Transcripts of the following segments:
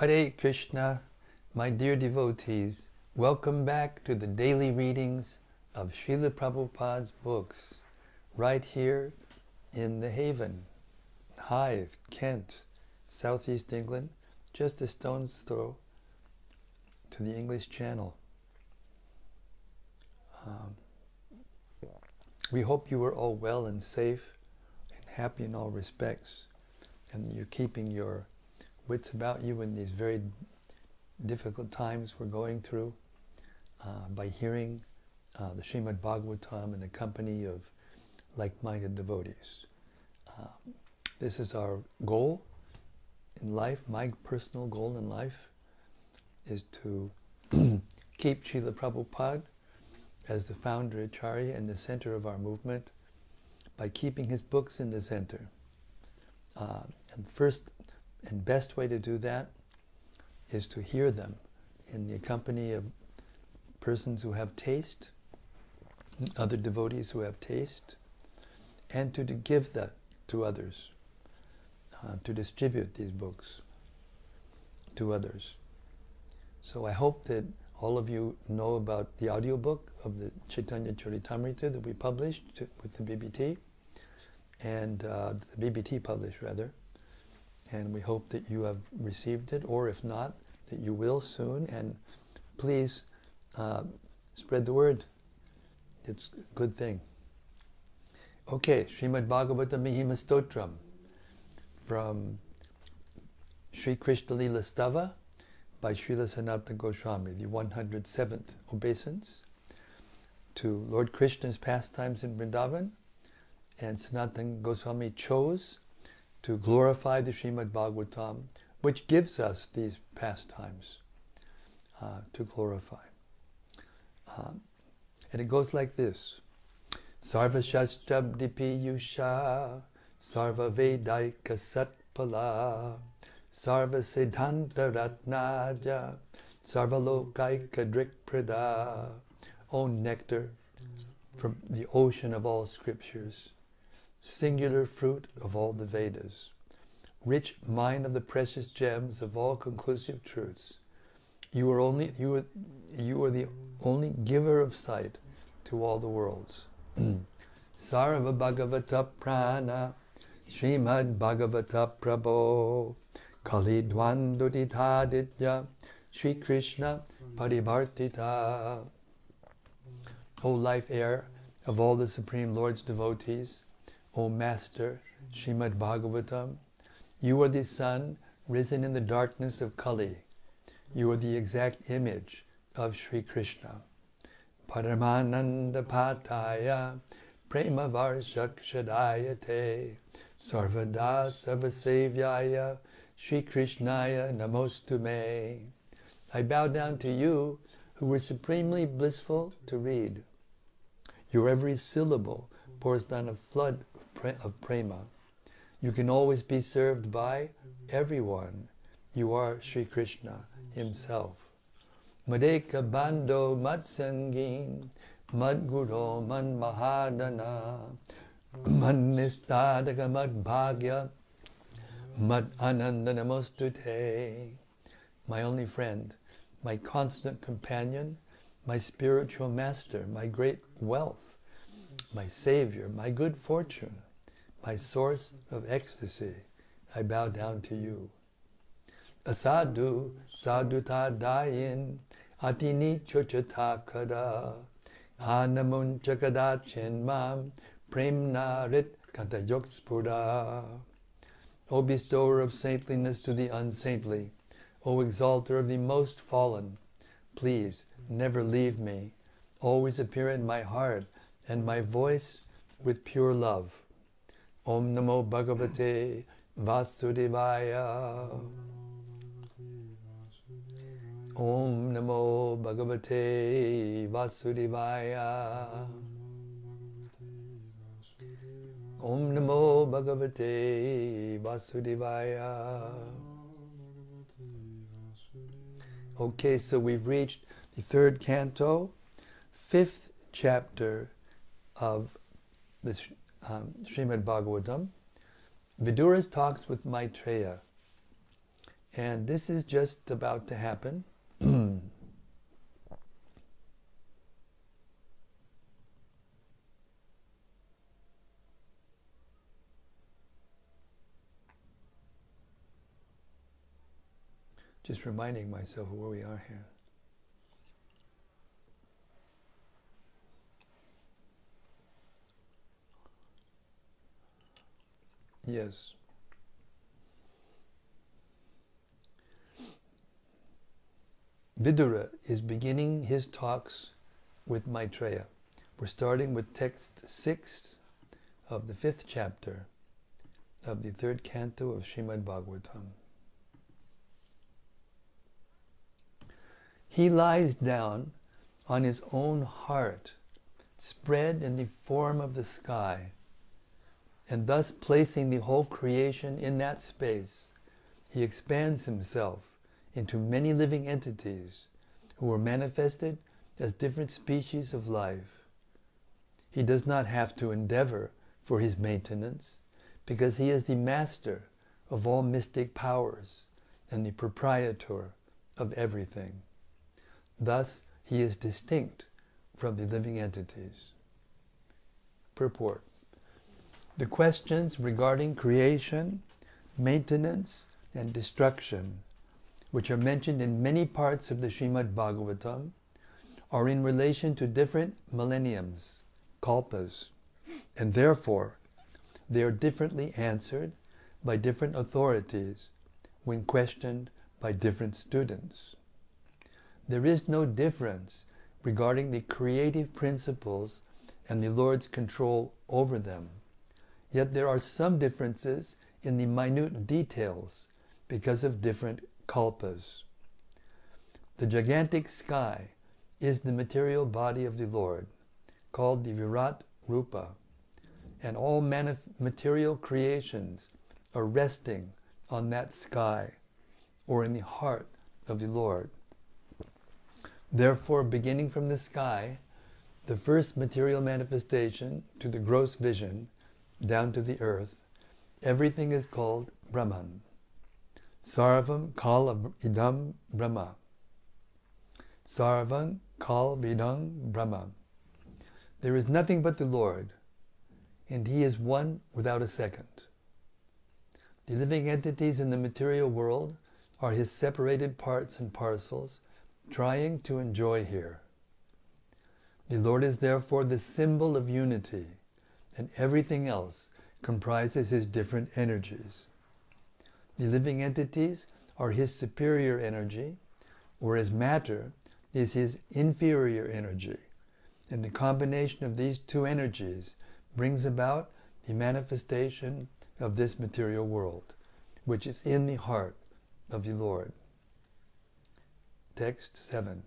Hare Krishna, my dear devotees, welcome back to the daily readings of Srila Prabhupada's books, right here in the Haven, Hythe, Kent, Southeast England, just a stone's throw to the English Channel. Um, we hope you are all well and safe and happy in all respects, and you're keeping your wits about you in these very difficult times we're going through uh, by hearing uh, the Srimad Bhagavatam in the company of like-minded devotees. Um, this is our goal in life, my personal goal in life is to keep Srila Prabhupada as the founder Acharya in the center of our movement by keeping his books in the center. Uh, and first and best way to do that is to hear them in the company of persons who have taste, other devotees who have taste, and to, to give that to others, uh, to distribute these books to others. So I hope that all of you know about the audiobook of the Chaitanya Charitamrita that we published to, with the BBT, and uh, the BBT published rather. And we hope that you have received it, or if not, that you will soon. And please uh, spread the word. It's a good thing. Okay, Srimad Bhagavatam Mahima Stotram from Sri Krishna Lila Stava by Srila Sanatana Goswami, the 107th obeisance to Lord Krishna's pastimes in Vrindavan. And Sanatana Goswami chose to glorify the Srimad Bhagavatam, which gives us these pastimes uh, to glorify. Um, and it goes like this. Sarva Shastrabdipi Yusha Sarva Vedaika Satpala Sarva Siddhanta Ratnaja Sarvalokaika Drikprada O nectar from the ocean of all scriptures, singular fruit of all the Vedas, rich mine of the precious gems of all conclusive truths. You are only you are, you are the only giver of sight to all the worlds. Sarva Bhagavata Prana Srimad Bhagavata Prabhu Kali Dvanduditaditya Sri Krishna Parivartita O life air of all the Supreme Lord's devotees, O Master Srimad Bhagavatam, you are the sun risen in the darkness of Kali. You are the exact image of Sri Krishna. Paramananda Pataya Prema Varshakshadayate Sarvada Sarvasevyaya Sri Krishnaya Namostume. I bow down to you who were supremely blissful to read. Your every syllable pours down a flood of prema. You can always be served by everyone. You are Sri Krishna himself. Madeka bando matsangin madguro man mahadana man nistadaka madbhagya Mad Ananda Namostute, my only friend, my constant companion, my spiritual master, my great wealth, my savior, my good fortune, my source of ecstasy, I bow down to you. Asadu saduta dayin atini chochata kada anamun chakada chenmam premna rit katayokspura. O bestower of saintliness to the unsaintly, O exalter of the most fallen, please never leave me. Always appear in my heart and my voice with pure love. Om Namo Bhagavate Vasudevaya. Om Namo Bhagavate Vasudevaya. Om Namo Bhagavate Vasudevaya. Okay, so we've reached the third canto, fifth chapter of the um, Srimad Bhagavatam. Vidura's talks with Maitreya. And this is just about to happen. just reminding myself of where we are here. Yes. Vidura is beginning his talks with Maitreya. We're starting with text 6 of the fifth chapter of the third canto of Srimad Bhagavatam. He lies down on his own heart, spread in the form of the sky, and thus placing the whole creation in that space, he expands himself into many living entities who are manifested as different species of life. He does not have to endeavor for his maintenance because he is the master of all mystic powers and the proprietor of everything. Thus, he is distinct from the living entities. Purport The questions regarding creation, maintenance, and destruction, which are mentioned in many parts of the Srimad Bhagavatam, are in relation to different millenniums, kalpas, and therefore they are differently answered by different authorities when questioned by different students. There is no difference regarding the creative principles and the Lord's control over them. Yet there are some differences in the minute details because of different kalpas. The gigantic sky is the material body of the Lord, called the Virat Rupa, and all material creations are resting on that sky or in the heart of the Lord. Therefore, beginning from the sky, the first material manifestation to the gross vision, down to the earth, everything is called Brahman. Sarvam kal idam Brahma. Sarvam kal vidam Brahma. There is nothing but the Lord, and He is one without a second. The living entities in the material world are His separated parts and parcels trying to enjoy here. The Lord is therefore the symbol of unity, and everything else comprises his different energies. The living entities are his superior energy, whereas matter is his inferior energy. And the combination of these two energies brings about the manifestation of this material world, which is in the heart of the Lord. Text 7.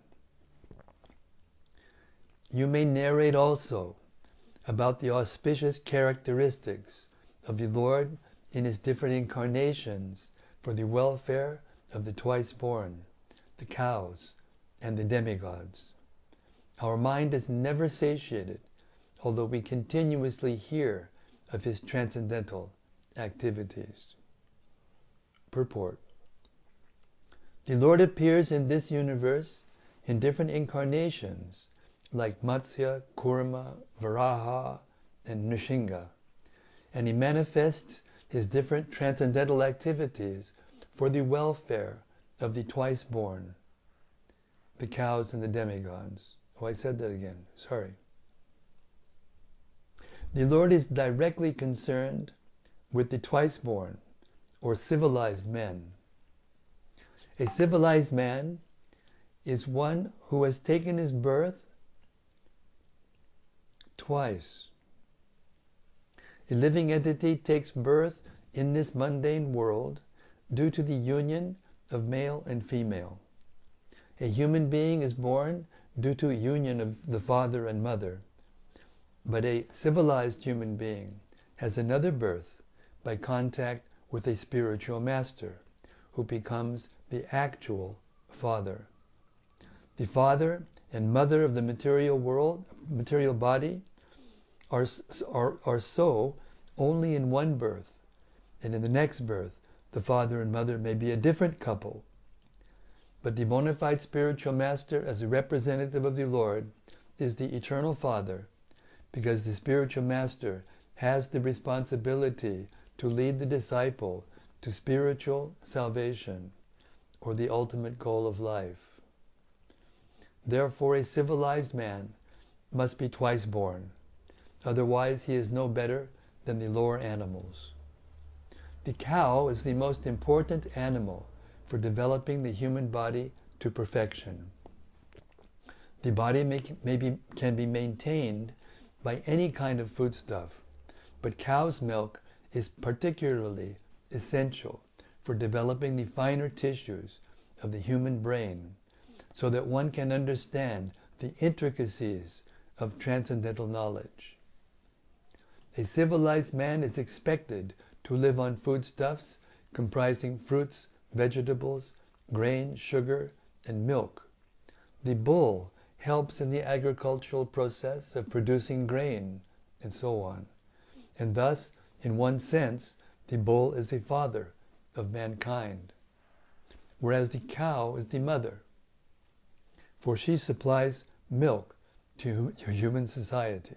You may narrate also about the auspicious characteristics of the Lord in his different incarnations for the welfare of the twice born, the cows, and the demigods. Our mind is never satiated, although we continuously hear of his transcendental activities. Purport the Lord appears in this universe in different incarnations, like Matsya, Kurma, Varaha, and Nrsimha, and he manifests his different transcendental activities for the welfare of the twice born, the cows and the demigods. Oh, I said that again. Sorry. The Lord is directly concerned with the twice born or civilized men a civilized man is one who has taken his birth twice. A living entity takes birth in this mundane world due to the union of male and female. A human being is born due to union of the father and mother. But a civilized human being has another birth by contact with a spiritual master who becomes the actual father. The father and mother of the material world, material body, are, are, are so only in one birth, and in the next birth the father and mother may be a different couple. But the bona fide spiritual master, as a representative of the Lord, is the eternal Father, because the spiritual master has the responsibility to lead the disciple to spiritual salvation or the ultimate goal of life. Therefore, a civilized man must be twice born, otherwise, he is no better than the lower animals. The cow is the most important animal for developing the human body to perfection. The body may, may be, can be maintained by any kind of foodstuff, but cow's milk is particularly essential for developing the finer tissues of the human brain so that one can understand the intricacies of transcendental knowledge. A civilized man is expected to live on foodstuffs comprising fruits, vegetables, grain, sugar, and milk. The bull helps in the agricultural process of producing grain, and so on. And thus, in one sense, the bull is the father of mankind, whereas the cow is the mother, for she supplies milk to human society.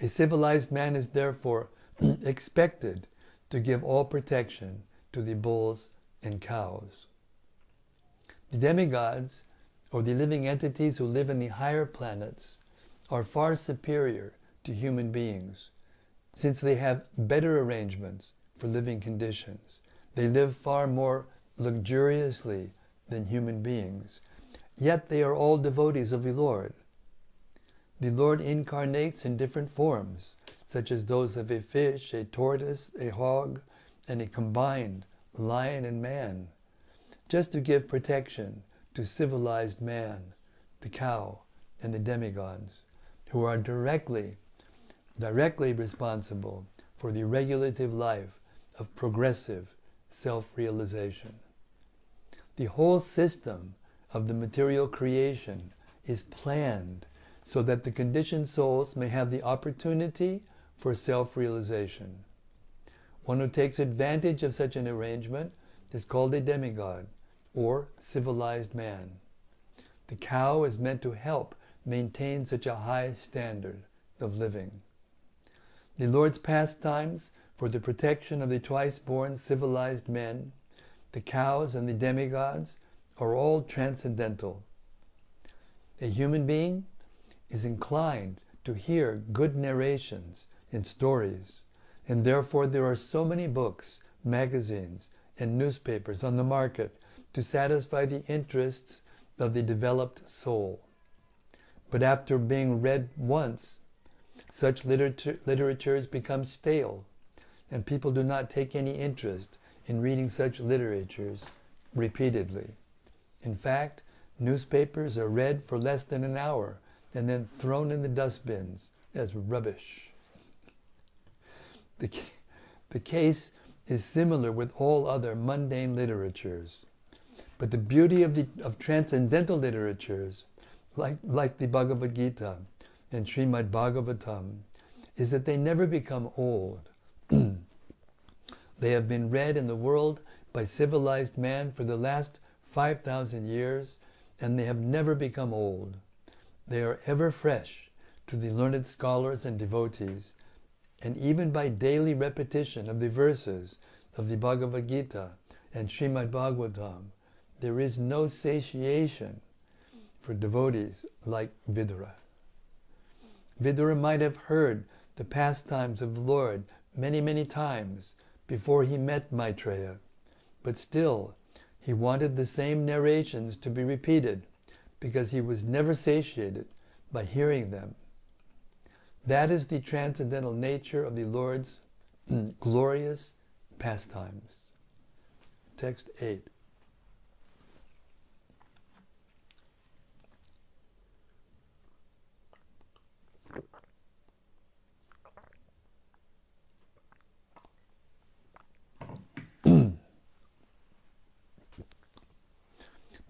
A civilized man is therefore expected to give all protection to the bulls and cows. The demigods, or the living entities who live in the higher planets, are far superior to human beings, since they have better arrangements for living conditions. They live far more luxuriously than human beings, yet they are all devotees of the Lord. The Lord incarnates in different forms, such as those of a fish, a tortoise, a hog, and a combined lion and man, just to give protection to civilized man, the cow, and the demigods, who are directly, directly responsible for the regulative life of progressive self-realization. The whole system of the material creation is planned so that the conditioned souls may have the opportunity for self realization. One who takes advantage of such an arrangement is called a demigod or civilized man. The cow is meant to help maintain such a high standard of living. The Lord's pastimes for the protection of the twice born civilized men, the cows and the demigods, are all transcendental. A human being is inclined to hear good narrations in stories. And therefore, there are so many books, magazines, and newspapers on the market to satisfy the interests of the developed soul. But after being read once, such literature, literatures become stale, and people do not take any interest in reading such literatures repeatedly. In fact, newspapers are read for less than an hour and then thrown in the dustbins as rubbish. The, the case is similar with all other mundane literatures. But the beauty of, the, of transcendental literatures, like, like the Bhagavad Gita and Srimad Bhagavatam, is that they never become old. they have been read in the world by civilized man for the last 5,000 years, and they have never become old. They are ever fresh to the learned scholars and devotees, and even by daily repetition of the verses of the Bhagavad Gita and Srimad Bhagavatam, there is no satiation for devotees like Vidura. Vidura might have heard the pastimes of the Lord many, many times before he met Maitreya, but still he wanted the same narrations to be repeated because he was never satiated by hearing them. That is the transcendental nature of the Lord's glorious pastimes. Text 8.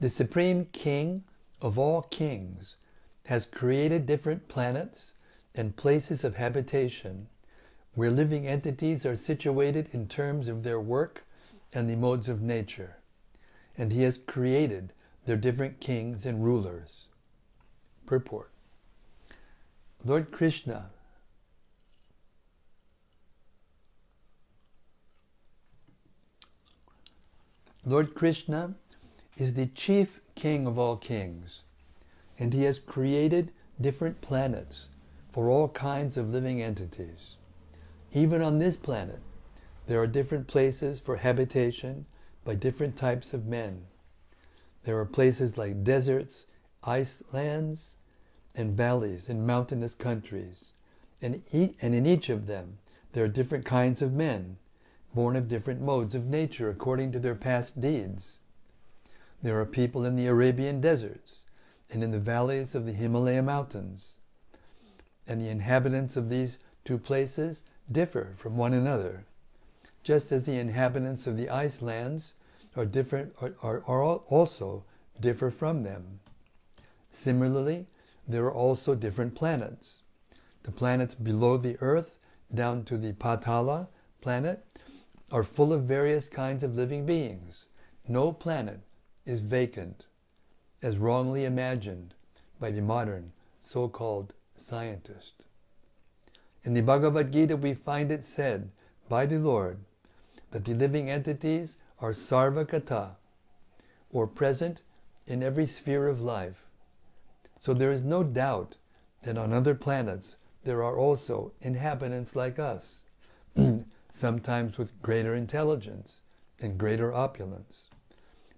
the Supreme King of all kings has created different planets and places of habitation where living entities are situated in terms of their work and the modes of nature, and he has created their different kings and rulers. Purport Lord Krishna Lord Krishna is the chief king of all kings, and he has created different planets for all kinds of living entities. Even on this planet, there are different places for habitation by different types of men. There are places like deserts, ice lands, and valleys in mountainous countries. And, e- and in each of them, there are different kinds of men, born of different modes of nature according to their past deeds. There are people in the Arabian deserts and in the valleys of the Himalaya mountains. And the inhabitants of these two places differ from one another, just as the inhabitants of the ice lands are different are, are, are also differ from them. Similarly, there are also different planets. The planets below the Earth, down to the Patala planet, are full of various kinds of living beings. No planet is vacant, as wrongly imagined by the modern so called scientist. In the Bhagavad Gita, we find it said by the Lord that the living entities are sarvagata, or present in every sphere of life. So there is no doubt that on other planets there are also inhabitants like us, sometimes with greater intelligence and greater opulence.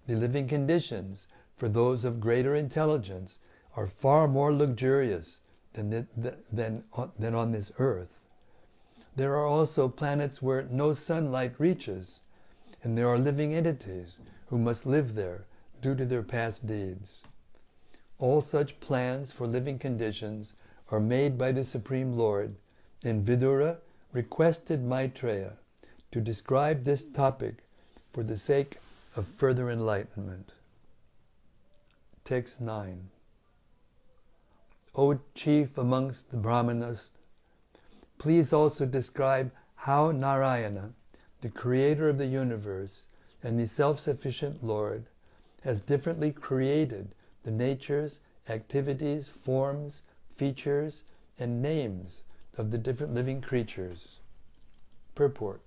The living conditions for those of greater intelligence are far more luxurious than, than, than on this earth. There are also planets where no sunlight reaches, and there are living entities who must live there due to their past deeds. All such plans for living conditions are made by the Supreme Lord, and Vidura requested Maitreya to describe this topic for the sake of further enlightenment. Text 9. O chief amongst the Brahmanas, please also describe how Narayana, the creator of the universe and the self sufficient Lord, has differently created the natures, activities, forms, features, and names of the different living creatures. Purport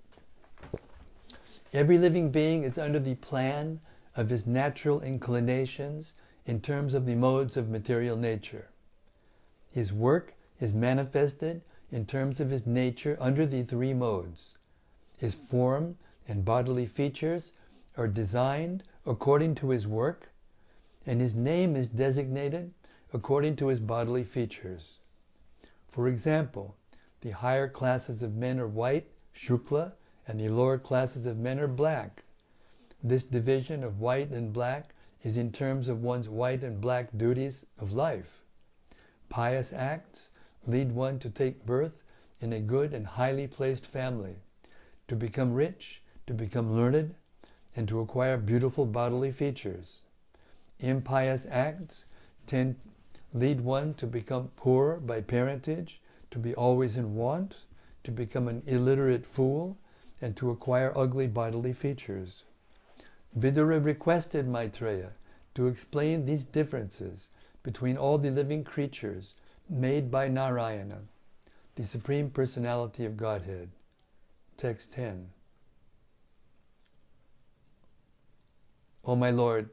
Every living being is under the plan of his natural inclinations in terms of the modes of material nature. His work is manifested in terms of his nature under the three modes. His form and bodily features are designed according to his work, and his name is designated according to his bodily features. For example, the higher classes of men are white, shukla, and the lower classes of men are black. This division of white and black is in terms of one's white and black duties of life. Pious acts lead one to take birth in a good and highly placed family, to become rich, to become learned, and to acquire beautiful bodily features. Impious acts tend lead one to become poor by parentage, to be always in want, to become an illiterate fool, and to acquire ugly bodily features. Vidura requested Maitreya to explain these differences between all the living creatures made by Narayana, the Supreme Personality of Godhead. Text 10. O my Lord,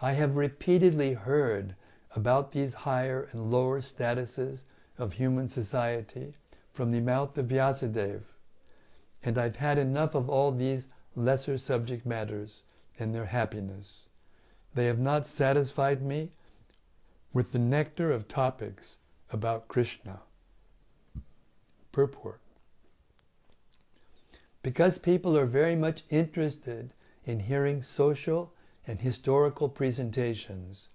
I have repeatedly heard about these higher and lower statuses of human society from the mouth of Vyasadeva, and I've had enough of all these lesser subject matters and their happiness. They have not satisfied me with the nectar of topics about Krishna. Purport. Because people are very much interested in hearing social and historical presentations,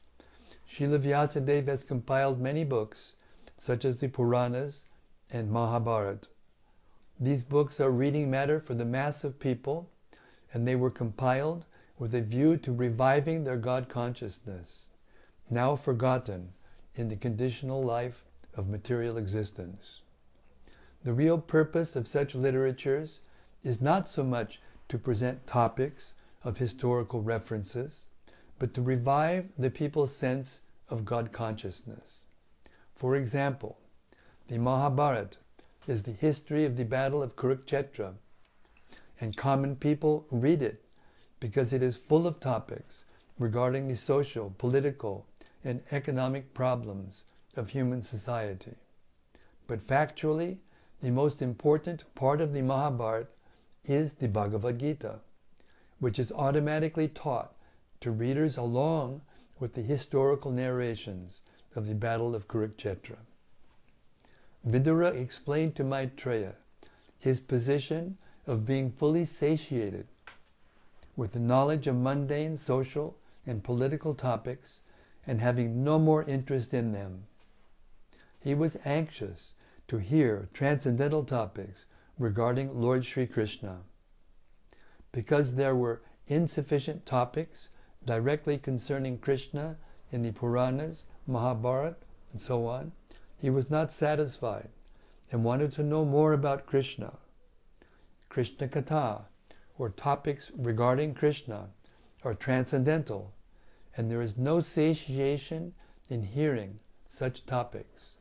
Srila Vyasadeva has compiled many books, such as the Puranas and Mahabharata. These books are reading matter for the mass of people, and they were compiled with a view to reviving their God consciousness now forgotten in the conditional life of material existence. The real purpose of such literatures is not so much to present topics of historical references, but to revive the people's sense of God consciousness. For example, the Mahabharata is the history of the Battle of Kurukshetra, and common people read it because it is full of topics regarding the social, political, and economic problems of human society. But factually, the most important part of the Mahabharata is the Bhagavad Gita, which is automatically taught to readers along with the historical narrations of the Battle of Kurukshetra. Vidura explained to Maitreya his position of being fully satiated with the knowledge of mundane social and political topics and having no more interest in them. He was anxious to hear transcendental topics regarding Lord Sri Krishna. Because there were insufficient topics directly concerning Krishna in the Puranas, Mahabharata, and so on, he was not satisfied and wanted to know more about Krishna. Krishna Katha, or topics regarding Krishna, are transcendental, and there is no satiation in hearing such topics.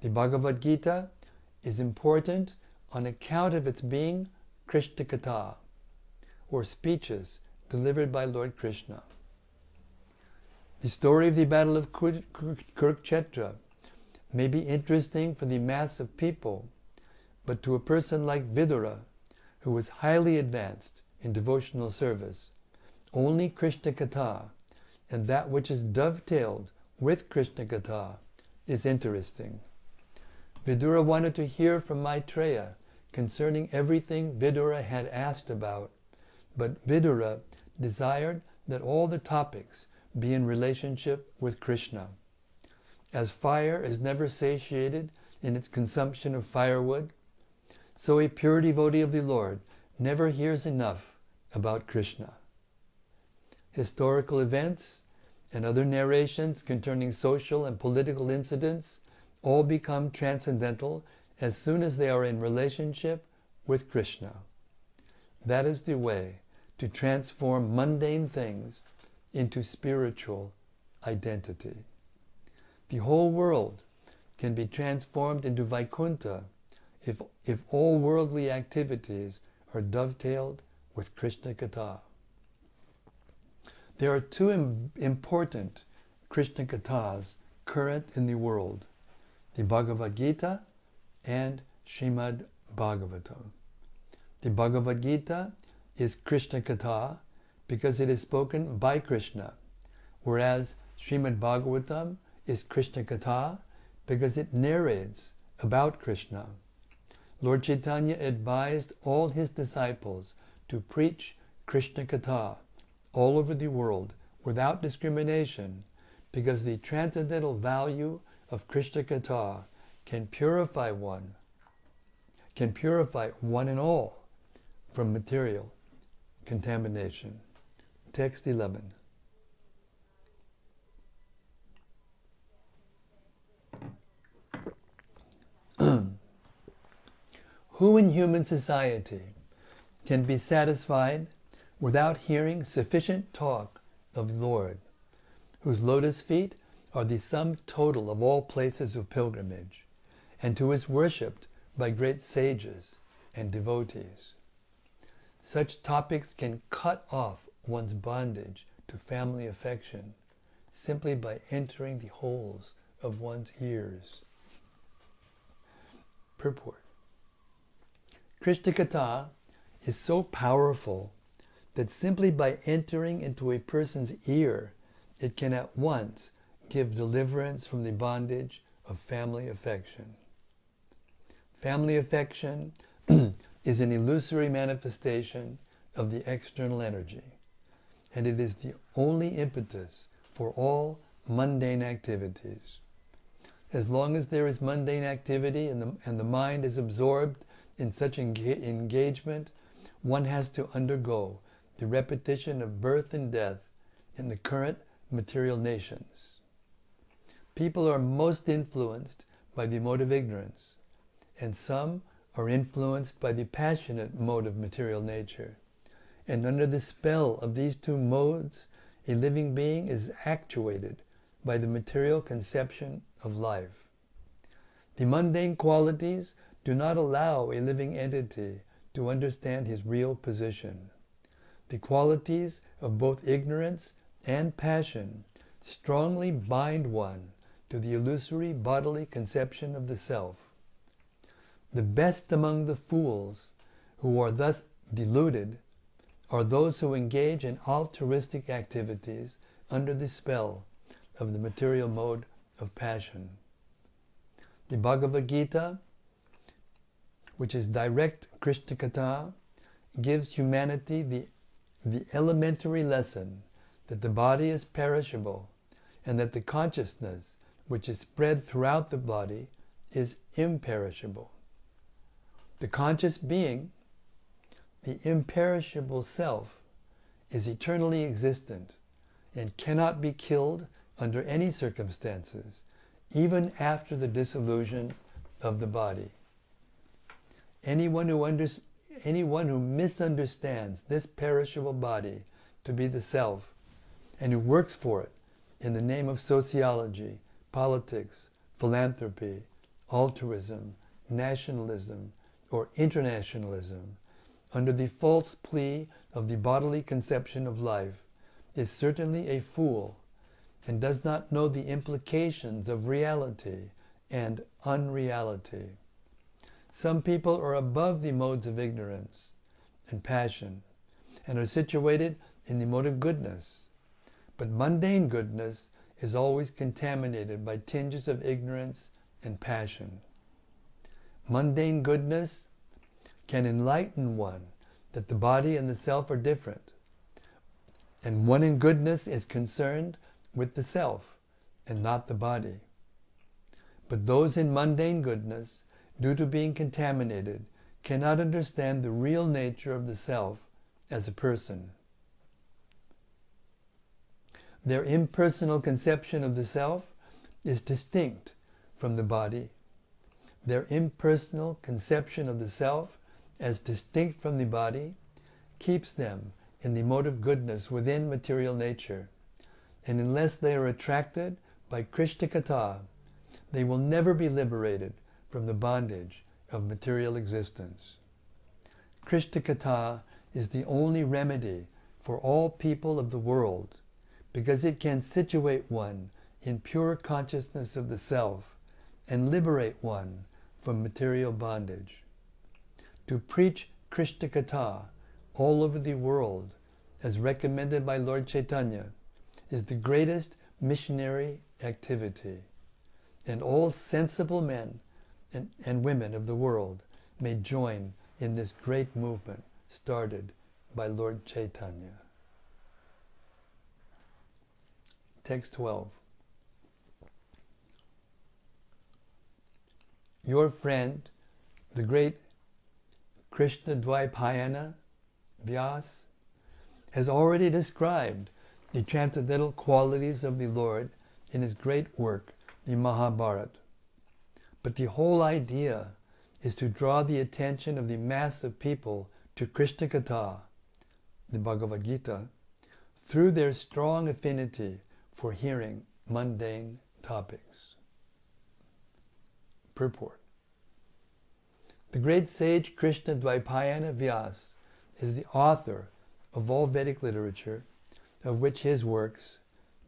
The Bhagavad Gita is important on account of its being Krishna Katha, or speeches delivered by Lord Krishna. The story of the Battle of Kurukshetra may be interesting for the mass of people, but to a person like Vidura, who was highly advanced in devotional service, only Krishna Katha and that which is dovetailed with Krishna Katha is interesting. Vidura wanted to hear from Maitreya concerning everything Vidura had asked about, but Vidura desired that all the topics be in relationship with Krishna. As fire is never satiated in its consumption of firewood, so a pure devotee of the Lord never hears enough about Krishna. Historical events and other narrations concerning social and political incidents all become transcendental as soon as they are in relationship with Krishna. That is the way to transform mundane things into spiritual identity. The whole world can be transformed into Vaikuntha if, if all worldly activities are dovetailed with Krishna Katha. There are two Im- important Krishna Kathas current in the world the Bhagavad Gita and Srimad Bhagavatam. The Bhagavad Gita is Krishna Katha because it is spoken by Krishna, whereas Srimad Bhagavatam is Krishna Katha because it narrates about Krishna. Lord Chaitanya advised all his disciples to preach Krishna Katha all over the world without discrimination because the transcendental value of Krishna Katha can purify one, can purify one and all from material contamination. Text 11. Who in human society can be satisfied without hearing sufficient talk of the Lord, whose lotus feet are the sum total of all places of pilgrimage, and who is worshipped by great sages and devotees. Such topics can cut off one's bondage to family affection simply by entering the holes of one's ears. Purport Krishna Katha is so powerful that simply by entering into a person's ear, it can at once give deliverance from the bondage of family affection. Family affection is an illusory manifestation of the external energy, and it is the only impetus for all mundane activities. As long as there is mundane activity and the, and the mind is absorbed in such enga- engagement, one has to undergo the repetition of birth and death in the current material nations. People are most influenced by the mode of ignorance, and some are influenced by the passionate mode of material nature. And under the spell of these two modes, a living being is actuated by the material conception of life. The mundane qualities do not allow a living entity to understand his real position. The qualities of both ignorance and passion strongly bind one to the illusory bodily conception of the self. The best among the fools who are thus deluded are those who engage in altruistic activities under the spell of the material mode of passion. The Bhagavad Gita, which is direct Krishna Katha, gives humanity the, the elementary lesson that the body is perishable and that the consciousness which is spread throughout the body is imperishable. The conscious being, the imperishable self, is eternally existent and cannot be killed under any circumstances, even after the dissolution of the body. Anyone who, under, anyone who misunderstands this perishable body to be the self and who works for it in the name of sociology, politics, philanthropy, altruism, nationalism, or internationalism under the false plea of the bodily conception of life is certainly a fool and does not know the implications of reality and unreality. Some people are above the modes of ignorance and passion and are situated in the mode of goodness. But mundane goodness is always contaminated by tinges of ignorance and passion. Mundane goodness can enlighten one that the body and the self are different. And one in goodness is concerned with the self and not the body. But those in mundane goodness, due to being contaminated, cannot understand the real nature of the self as a person. Their impersonal conception of the self is distinct from the body. Their impersonal conception of the self as distinct from the body keeps them in the mode of goodness within material nature and unless they are attracted by Krishna Katha, they will never be liberated from the bondage of material existence. Krishna Katha is the only remedy for all people of the world because it can situate one in pure consciousness of the self and liberate one from material bondage. To preach Krishna Katha all over the world, as recommended by Lord Chaitanya, is the greatest missionary activity. And all sensible men and, and women of the world may join in this great movement started by Lord Chaitanya. Text 12. Your friend, the great Krishna Dvaipayana Vyas, has already described the transcendental qualities of the Lord in his great work, the Mahabharata. But the whole idea is to draw the attention of the mass of people to Krishna Katha, the Bhagavad Gita, through their strong affinity for hearing mundane topics. Purport The great sage Krishna Dvaipayana Vyas is the author of all Vedic literature of which his works,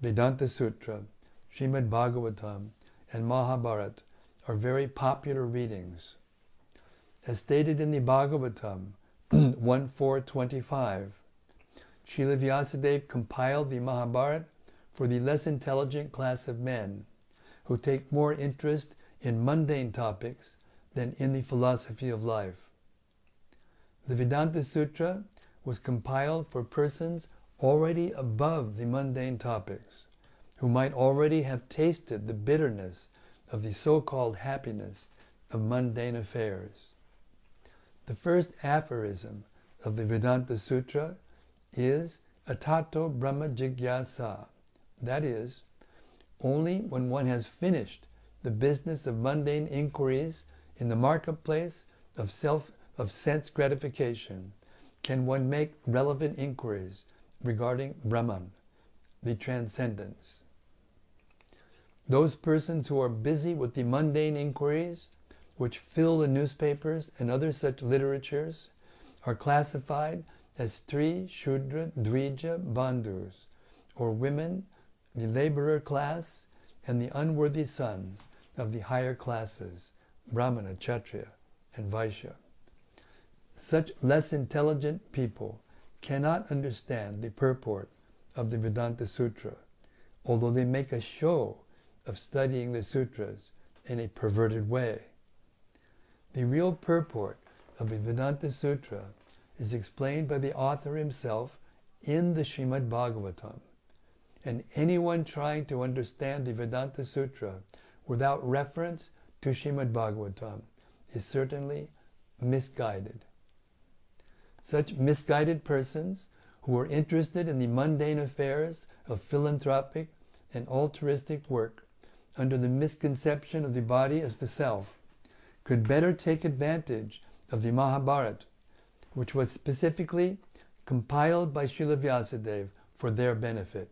Vedanta Sutra, Srimad Bhagavatam, and Mahabharata, are very popular readings. As stated in the Bhagavatam 1.4.25, Srila Vyasadeva compiled the Mahabharata for the less intelligent class of men who take more interest in mundane topics than in the philosophy of life. The Vedanta Sutra was compiled for persons already above the mundane topics, who might already have tasted the bitterness of the so called happiness of mundane affairs. The first aphorism of the Vedanta Sutra is Atato Brahma Jigyasa, that is, only when one has finished the business of mundane inquiries in the marketplace of self of sense gratification can one make relevant inquiries regarding Brahman, the transcendence. Those persons who are busy with the mundane inquiries which fill the newspapers and other such literatures are classified as Stri, Shudra, Dvija, Bandhus, or women, the laborer class, and the unworthy sons of the higher classes, Brahmana, Kshatriya, and Vaishya. Such less intelligent people cannot understand the purport of the Vedanta Sutra, although they make a show of studying the sutras in a perverted way. The real purport of the Vedanta Sutra is explained by the author himself in the Srimad Bhagavatam. And anyone trying to understand the Vedanta Sutra without reference to Srimad Bhagavatam is certainly misguided. Such misguided persons who are interested in the mundane affairs of philanthropic and altruistic work under the misconception of the body as the self could better take advantage of the Mahabharata, which was specifically compiled by Srila Vyasadeva for their benefit.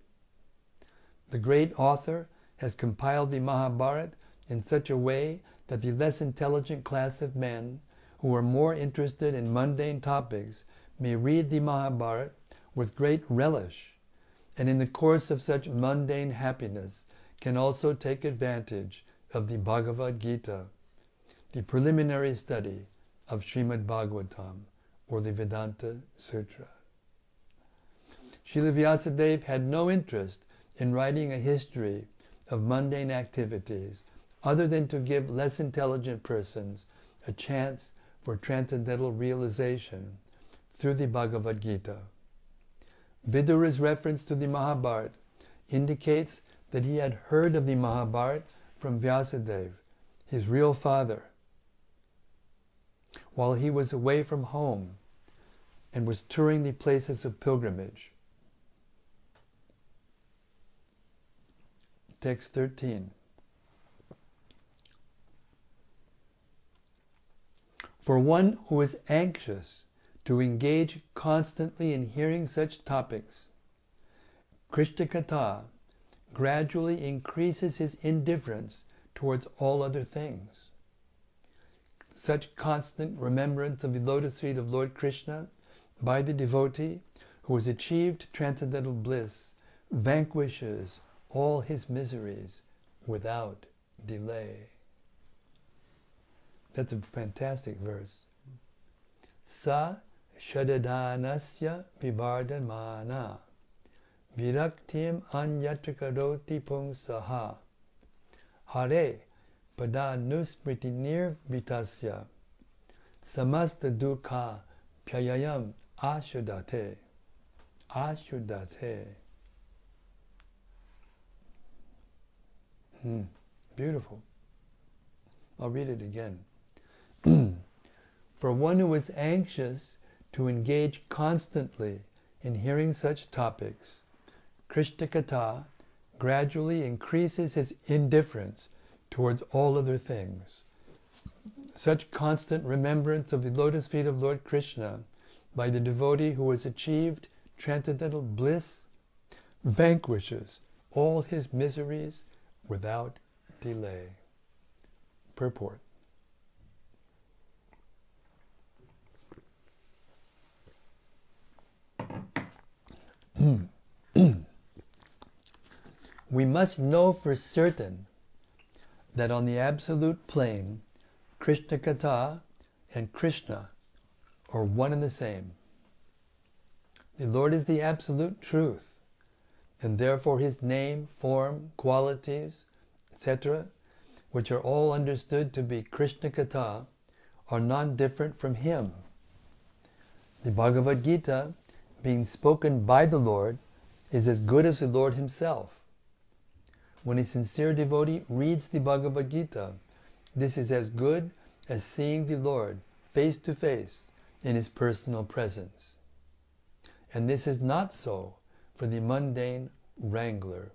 The great author has compiled the Mahabharata in such a way that the less intelligent class of men who are more interested in mundane topics may read the Mahabharata with great relish, and in the course of such mundane happiness can also take advantage of the Bhagavad Gita, the preliminary study of Srimad Bhagavatam or the Vedanta Sutra. Srila Vyasadeva had no interest in writing a history of mundane activities other than to give less intelligent persons a chance for transcendental realization through the Bhagavad Gita. Vidura's reference to the Mahabharata indicates that he had heard of the Mahabharata from Vyasadeva, his real father, while he was away from home and was touring the places of pilgrimage. Text 13. For one who is anxious to engage constantly in hearing such topics, Krishna Katha gradually increases his indifference towards all other things. Such constant remembrance of the lotus feet of Lord Krishna by the devotee who has achieved transcendental bliss vanquishes all his miseries without delay. That's a fantastic verse. Sa shadadanasya vibardhamana viraktim anyatra karoti pungsaha hare padanusmritinir vitasya samasta dukha pyayayam ashudate ashudate Hmm. Beautiful. I'll read it again. For one who is anxious to engage constantly in hearing such topics, Krishna Katha gradually increases his indifference towards all other things. Such constant remembrance of the lotus feet of Lord Krishna by the devotee who has achieved transcendental bliss vanquishes all his miseries without delay. Purport. Hmm. We must know for certain that on the absolute plane, Krishna Katha and Krishna are one and the same. The Lord is the absolute truth, and therefore his name, form, qualities, etc., which are all understood to be Krishna Katha, are non different from him. The Bhagavad Gita, being spoken by the Lord, is as good as the Lord himself. When a sincere devotee reads the Bhagavad Gita, this is as good as seeing the Lord face to face in his personal presence. And this is not so for the mundane wrangler.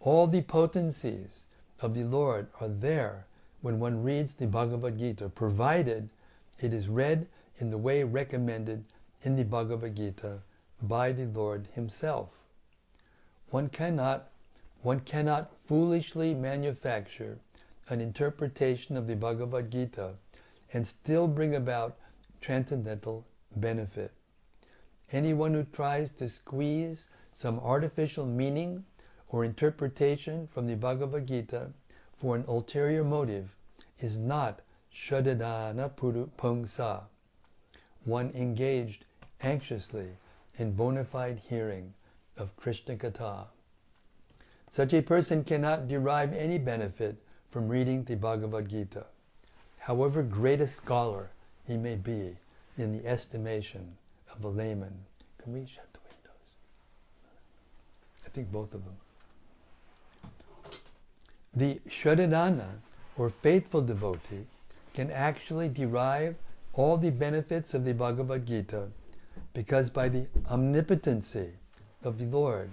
All the potencies of the Lord are there when one reads the Bhagavad Gita, provided it is read in the way recommended in the Bhagavad Gita by the Lord Himself. One cannot, one cannot foolishly manufacture an interpretation of the Bhagavad Gita and still bring about transcendental benefit. Anyone who tries to squeeze some artificial meaning or interpretation from the Bhagavad Gita for an ulterior motive is not Shradadana Pungsa, one engaged anxiously in bona fide hearing of Krishna Katha. Such a person cannot derive any benefit from reading the Bhagavad Gita, however great a scholar he may be in the estimation of a layman. Can we shut the windows? I think both of them. The Shradadana, or faithful devotee, can actually derive all the benefits of the Bhagavad Gita because by the omnipotency of the Lord,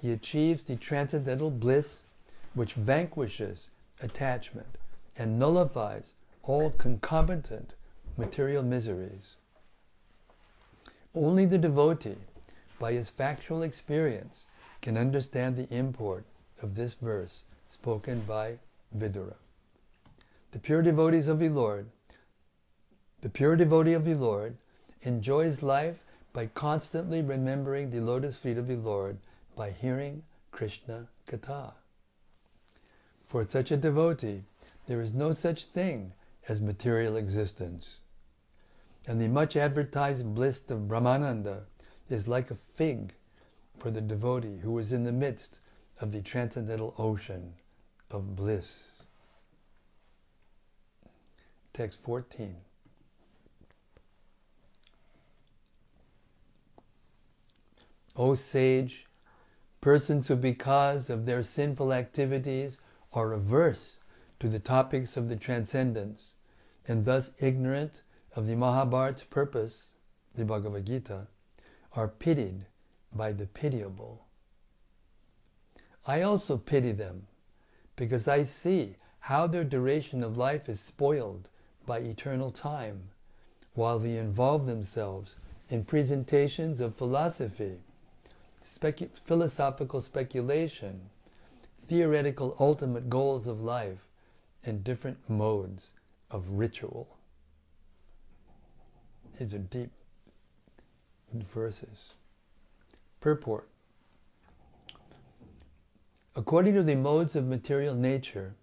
he achieves the transcendental bliss which vanquishes attachment and nullifies all concomitant material miseries. Only the devotee, by his factual experience, can understand the import of this verse spoken by Vidura. The pure devotees of the Lord, the pure devotee of the Lord, enjoys life by constantly remembering the lotus feet of the Lord by hearing Krishna Katha. For such a devotee, there is no such thing as material existence. And the much advertised bliss of Brahmananda is like a fig for the devotee who is in the midst of the transcendental ocean of bliss. Text 14. O sage, persons who because of their sinful activities are averse to the topics of the transcendence and thus ignorant of the Mahabharata's purpose, the Bhagavad Gita, are pitied by the pitiable. I also pity them because I see how their duration of life is spoiled by eternal time while they involve themselves in presentations of philosophy specu- philosophical speculation, theoretical ultimate goals of life, and different modes of ritual. These are deep verses. Purport. According to the modes of material nature,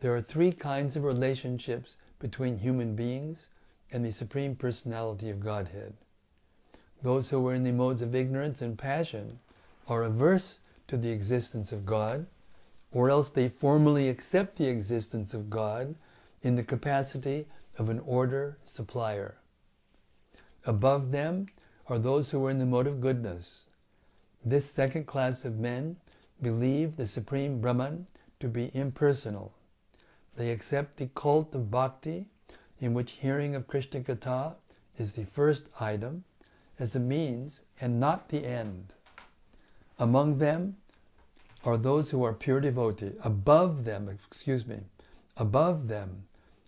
there are three kinds of relationships between human beings and the Supreme Personality of Godhead. Those who are in the modes of ignorance and passion are averse to the existence of God, or else they formally accept the existence of God in the capacity of an order supplier. Above them are those who are in the mode of goodness. This second class of men believe the Supreme Brahman to be impersonal. They accept the cult of bhakti, in which hearing of Krishna Katha is the first item, as a means and not the end. Among them are those who are pure devotee. Above them, excuse me, above them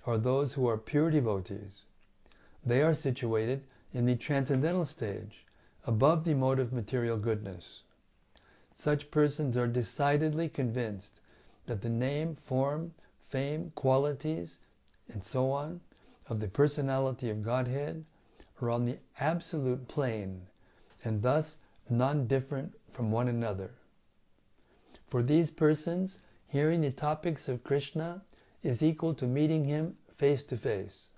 are those who are pure devotees. They are situated in the transcendental stage, above the mode of material goodness. Such persons are decidedly convinced that the name, form, fame, qualities, and so on of the personality of Godhead are on the absolute plane and thus non different from one another. For these persons, hearing the topics of Krishna is equal to meeting him face to face.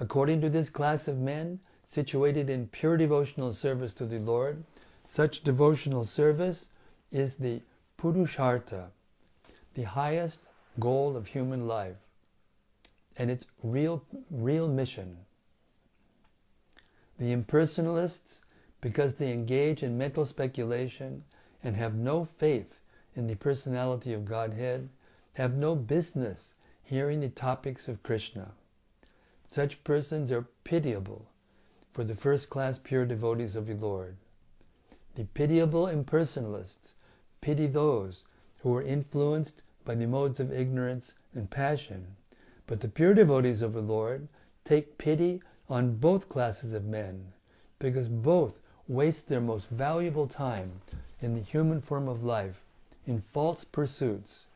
According to this class of men, situated in pure devotional service to the Lord, such devotional service is the Purushartha, the highest goal of human life, and its real, real mission. The impersonalists, because they engage in mental speculation and have no faith in the personality of Godhead, have no business hearing the topics of Krishna. Such persons are pitiable for the first class pure devotees of the Lord. The pitiable impersonalists pity those who are influenced by the modes of ignorance and passion. But the pure devotees of the Lord take pity on both classes of men, because both waste their most valuable time in the human form of life in false pursuits,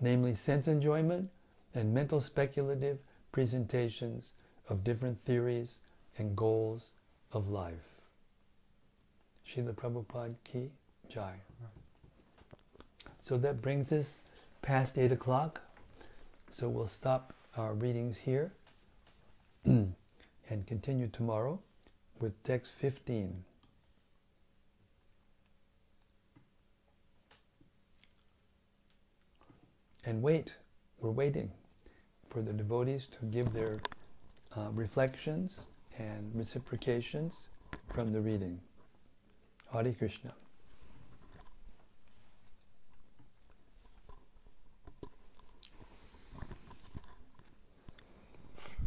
namely sense enjoyment and mental speculative presentations of different theories and goals of life. Srila Prabhupada Ki Jai. So that brings us past 8 o'clock. So we'll stop our readings here and continue tomorrow with text 15. And wait, we're waiting for the devotees to give their uh, reflections and reciprocations from the reading. Hare Krishna.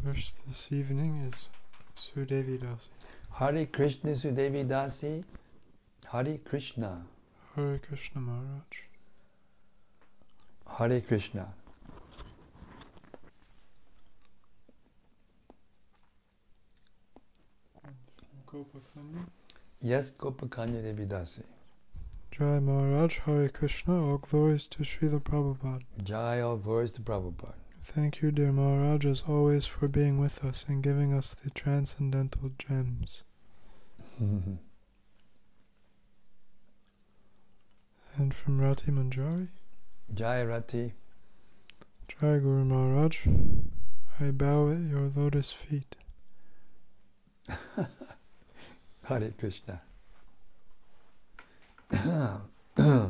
First this evening is Sudevi Dasi. Hare Krishna Sudevi Dasi. Hare Krishna. Hare Krishna Maharaj. Hare Krishna. Gopakanya. Yes, Gopakanya Devi Dasi. Jai Maharaj, Hare Krishna, all glories to Srila Prabhupada. Jai, all glories to Prabhupada. Thank you, dear Maharaj, as always, for being with us and giving us the transcendental gems. And from Rati Manjari, Jai Rati. Jai Guru Maharaj, I bow at your lotus feet. Hare Krishna.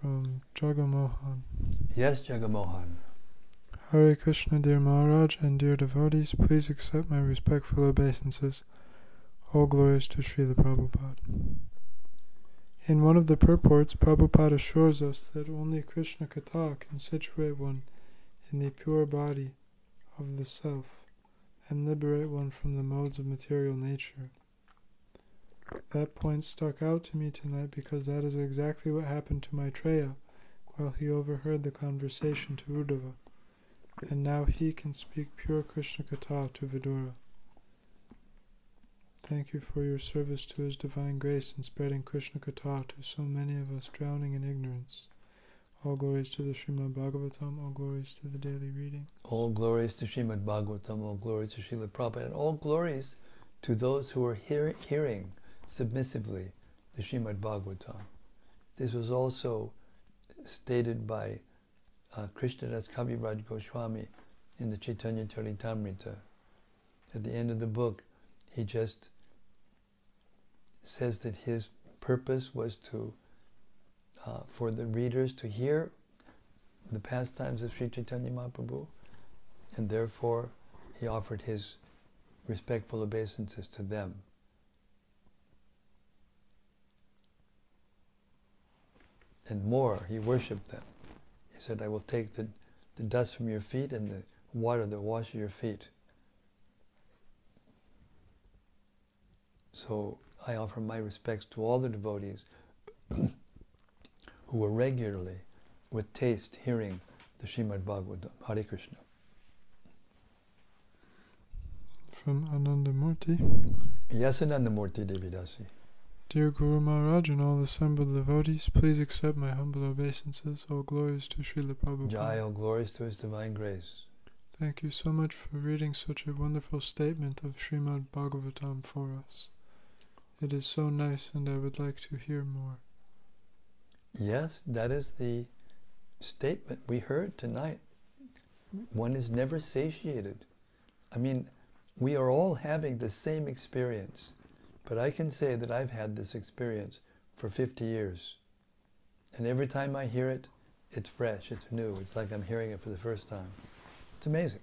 From Jagamohan, yes, Jagamohan. Hare Krishna, dear Maharaj and dear devotees, please accept my respectful obeisances. All glories to Srila Prabhupada. In one of the purports, Prabhupada assures us that only Krishna Katha can situate one in the pure body of the self and liberate one from the modes of material nature. That point stuck out to me tonight because that is exactly what happened to Maitreya while he overheard the conversation to Uddhava and now he can speak pure Krishna Katha to Vidura. Thank you for your service to His divine grace in spreading Krishna Katha to so many of us drowning in ignorance. All glories to the Srimad Bhagavatam, all glories to the daily reading. All glories to Srimad Bhagavatam, all glories to Srila Prabhupada, and all glories to those who are hear- hearing submissively the Srimad Bhagavatam. This was also stated by uh, Krishnadas Kaviraj Goswami in the Chaitanya Charitamrita. At the end of the book, he just says that his purpose was to, uh, for the readers to hear the pastimes of Sri Chaitanya Mahaprabhu, and therefore he offered his respectful obeisances to them. And more, he worshipped them. He said, I will take the, the dust from your feet and the water that washes your feet. So I offer my respects to all the devotees who are regularly, with taste, hearing the Srimad Bhagavatam. Hare Krishna. From Anandamurti. Yes, Anandamurti Devidasi. Dear Guru Maharaj and all assembled devotees, please accept my humble obeisances. All glories to Srila Prabhupada. Jai, all glories to His divine grace. Thank you so much for reading such a wonderful statement of Srimad Bhagavatam for us. It is so nice, and I would like to hear more. Yes, that is the statement we heard tonight. One is never satiated. I mean, we are all having the same experience, but I can say that I've had this experience for 50 years. And every time I hear it, it's fresh, it's new, it's like I'm hearing it for the first time. It's amazing.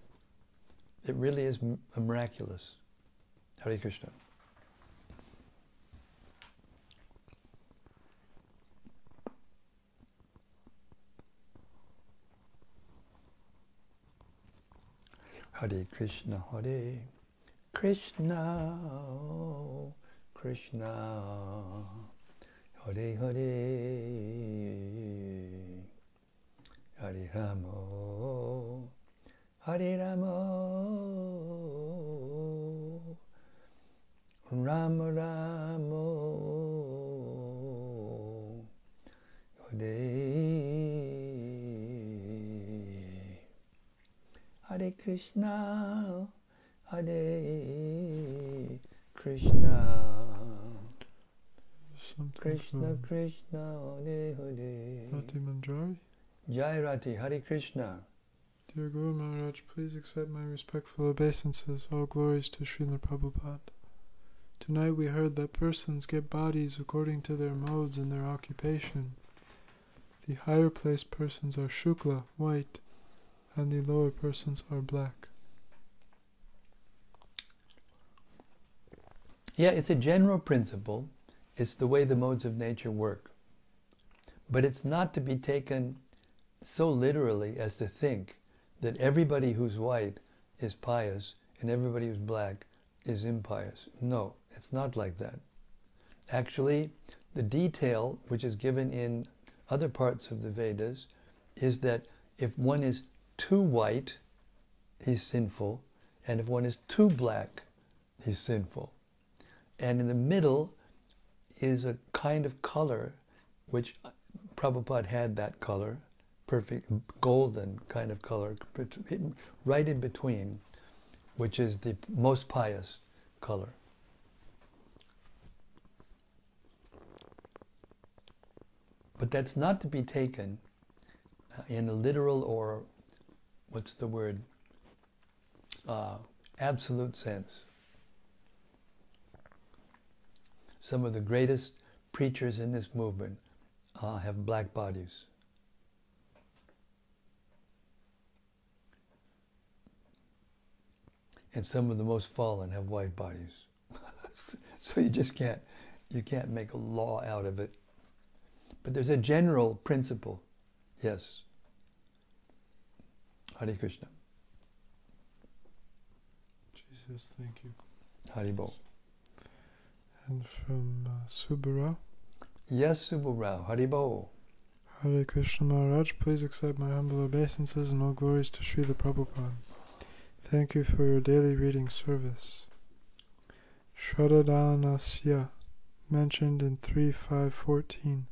It really is m- miraculous. Hare Krishna. Hare Krishna, Hare Krishna, oh, Krishna, Hare Hare. Hare Ramo. Hare Ramo. Rama Ramo. Hare. Hare Krishna. Hare Krishna Something Krishna from Krishna Hare Hare Rati Manjari. Jai Rati Hare Krishna Dear Guru Maharaj, please accept my respectful obeisances. All glories to Srila Prabhupada. Tonight we heard that persons get bodies according to their modes and their occupation. The higher placed persons are Shukla, white, and the lower persons are black. Yeah, it's a general principle. It's the way the modes of nature work. But it's not to be taken so literally as to think that everybody who's white is pious and everybody who's black is impious. No, it's not like that. Actually, the detail which is given in other parts of the Vedas is that if one is too white, he's sinful, and if one is too black, he's sinful. And in the middle is a kind of color which Prabhupada had that color, perfect golden kind of color, right in between, which is the most pious color. But that's not to be taken uh, in a literal or what's the word? Uh, absolute sense. Some of the greatest preachers in this movement uh, have black bodies. And some of the most fallen have white bodies. so you just can't you can't make a law out of it. But there's a general principle. Yes. Hare Krishna. Jesus, thank you. Haribol. And from uh, Subara. Yes, Subbhu Haribol. Hare Krishna Maharaj, please accept my humble obeisances and all glories to Srila Prabhupada. Thank you for your daily reading service. Shraddhanasya, mentioned in 3.5.14,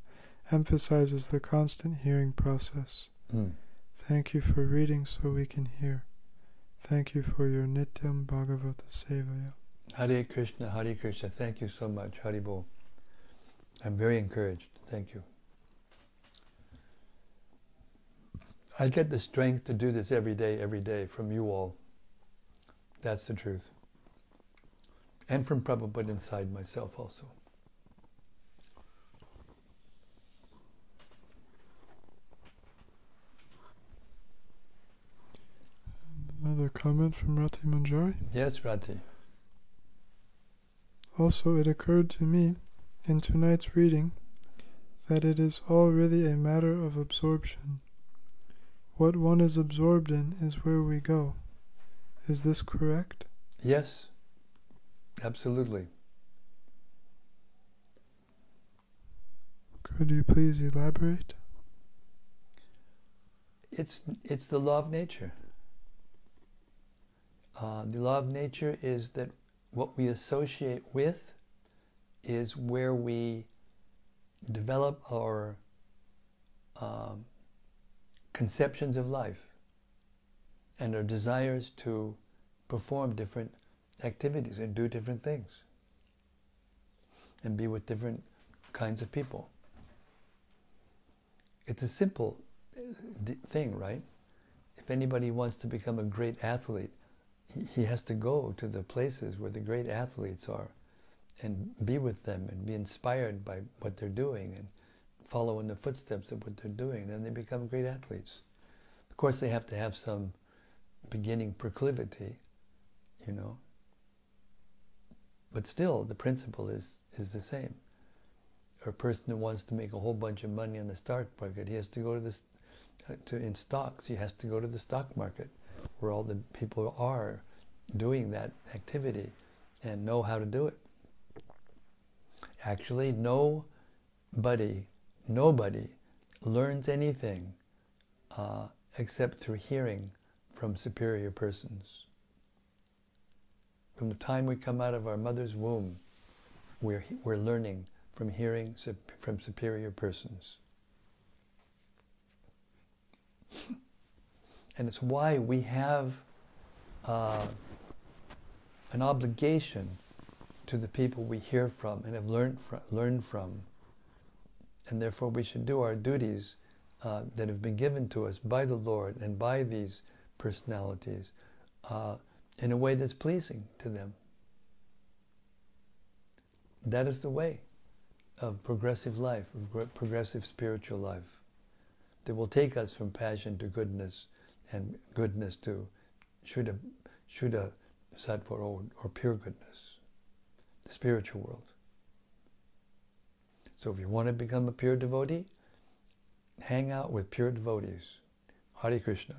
emphasizes the constant hearing process. Mm. Thank you for reading so we can hear. Thank you for your Nityam Bhagavata Sevaya. Hare Krishna, Hare Krishna. Thank you so much, Haribol. I'm very encouraged. Thank you. I get the strength to do this every day, every day from you all. That's the truth. And from Prabhupada inside myself also. Another comment from Rati Manjari. Yes, Rati. Also, it occurred to me in tonight's reading that it is all really a matter of absorption. What one is absorbed in is where we go. Is this correct? Yes, absolutely. Could you please elaborate? It's, it's the law of nature. Uh, the law of nature is that what we associate with is where we develop our um, conceptions of life and our desires to perform different activities and do different things and be with different kinds of people. It's a simple uh, thing, right? If anybody wants to become a great athlete, he- has to go to the places where the great athletes are and be with them and be inspired by what they're doing and follow in the footsteps of what they're doing. Then they become great athletes. Of course, they have to have some beginning proclivity, you know. But still, the principle is, is the same. Or a person who wants to make a whole bunch of money on the stock market, he has to go to this, uh, to in stocks. He has to go to the stock market, where all the people are doing that activity, and know how to do it. Actually, no nobody, nobody learns anything uh, except through hearing from superior persons. From the time we come out of our mother's womb, we're, we're learning from hearing from superior persons. And it's why we have uh, an obligation to the people we hear from and have learned from, learned from. And therefore, we should do our duties uh, that have been given to us by the Lord and by these personalities uh, in a way that's pleasing to them. That is the way of progressive life, of progressive spiritual life, that will take us from passion to goodness and goodness to Shuddha, Shuddha Sattva or, or pure goodness, the spiritual world. So if you want to become a pure devotee, hang out with pure devotees. Hare Krishna.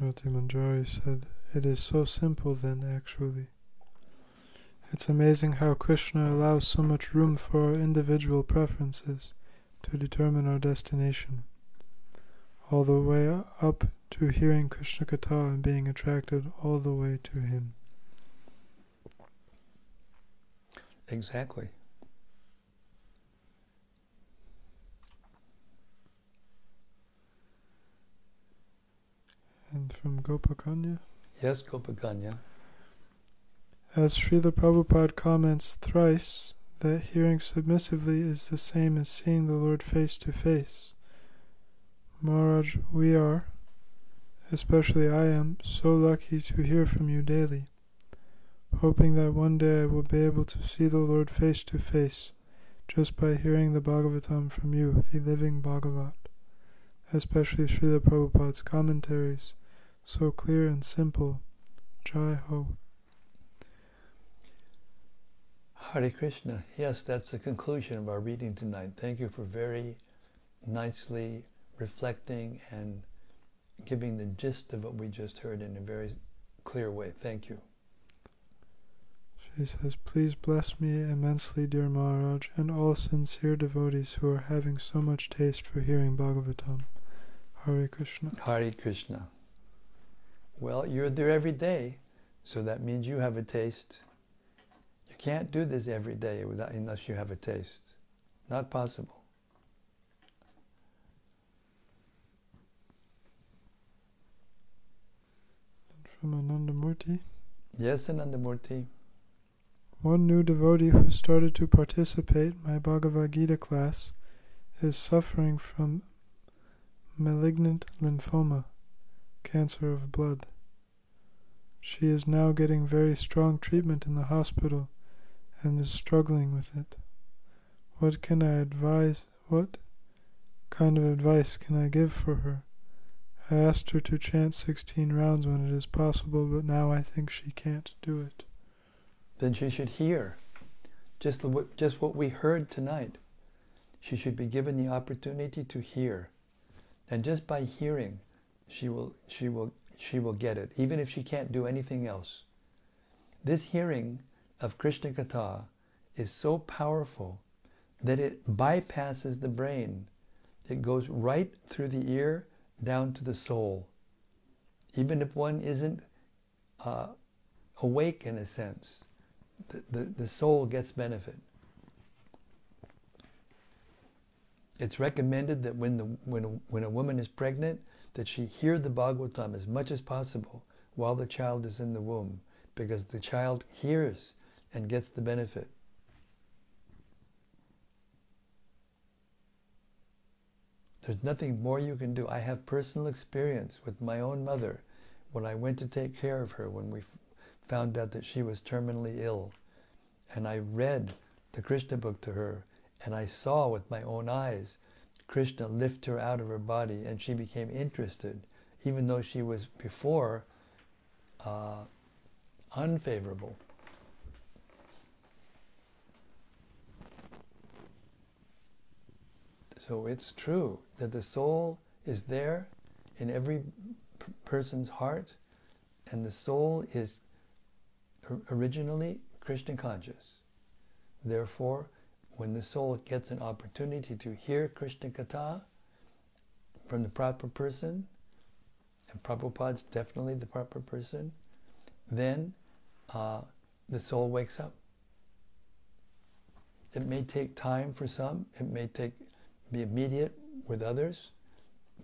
Rati Manjari said, It is so simple then, actually. It's amazing how Krishna allows so much room for our individual preferences to determine our destination, all the way up to hearing Krishna Katha and being attracted all the way to Him. Exactly. And from Gopakanya? Yes, Gopakanya. As Srila Prabhupada comments thrice, that hearing submissively is the same as seeing the Lord face to face. Maharaj, we are, especially I am, so lucky to hear from you daily, hoping that one day I will be able to see the Lord face to face just by hearing the Bhagavatam from you, the living Bhagavat, especially Srila Prabhupada's commentaries, so clear and simple. Jai Ho. Hare Krishna. Yes, that's the conclusion of our reading tonight. Thank you for very nicely reflecting and giving the gist of what we just heard in a very clear way. Thank you. She says, Please bless me immensely, dear Maharaj, and all sincere devotees who are having so much taste for hearing Bhagavatam. Hare Krishna. Hare Krishna. Well, you're there every day, so that means you have a taste can't do this every day without, unless you have a taste. Not possible. From Anandamurti. Yes, Anandamurti. One new devotee who started to participate in my Bhagavad Gita class is suffering from malignant lymphoma, cancer of blood. She is now getting very strong treatment in the hospital and is struggling with it. What can I advise? What kind of advice can I give for her? I asked her to chant 16 rounds when it is possible, but now I think she can't do it. Then she should hear just, the, just what we heard tonight. She should be given the opportunity to hear. And just by hearing, she will, she will, she will get it, even if she can't do anything else. This hearing of Krishna Katha is so powerful that it bypasses the brain. It goes right through the ear down to the soul. Even if one isn't uh, awake in a sense, the, the, the soul gets benefit. It's recommended that when, the, when, a, when a woman is pregnant, that she hear the Bhagavatam as much as possible while the child is in the womb, because the child hears and gets the benefit. There's nothing more you can do. I have personal experience with my own mother when I went to take care of her when we found out that she was terminally ill. And I read the Krishna book to her and I saw with my own eyes Krishna lift her out of her body and she became interested, even though she was before uh, unfavorable. So it's true that the soul is there in every person's heart, and the soul is originally Krishna conscious. Therefore, when the soul gets an opportunity to hear Krishna Katha from the proper person, and Prabhupada's definitely the proper person, then uh, the soul wakes up. It may take time for some, it may take be immediate with others,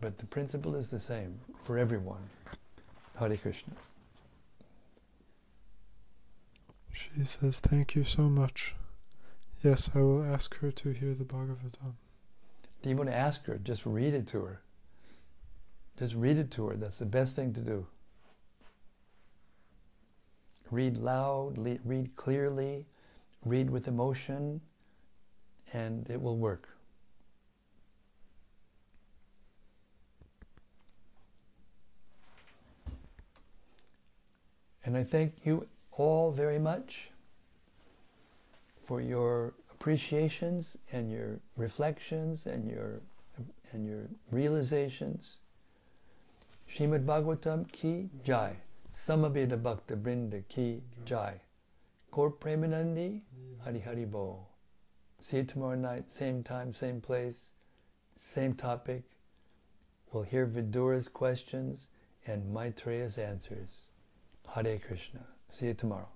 but the principle is the same for everyone. Hare Krishna. She says, Thank you so much. Yes, I will ask her to hear the Bhagavatam. Do you want to ask her? Just read it to her. Just read it to her. That's the best thing to do. Read loud, read clearly, read with emotion, and it will work. And I thank you all very much for your appreciations and your reflections and your and your realizations. Shrimad Bhagavatam ki jai. Samaveta Bhakta Brinda ki jai. Gaur Premanandi Hari Hari Bo. See you tomorrow night, same time, same place, same topic. We'll hear Vidura's questions and Maitreya's answers. Hare Krishna. See you tomorrow.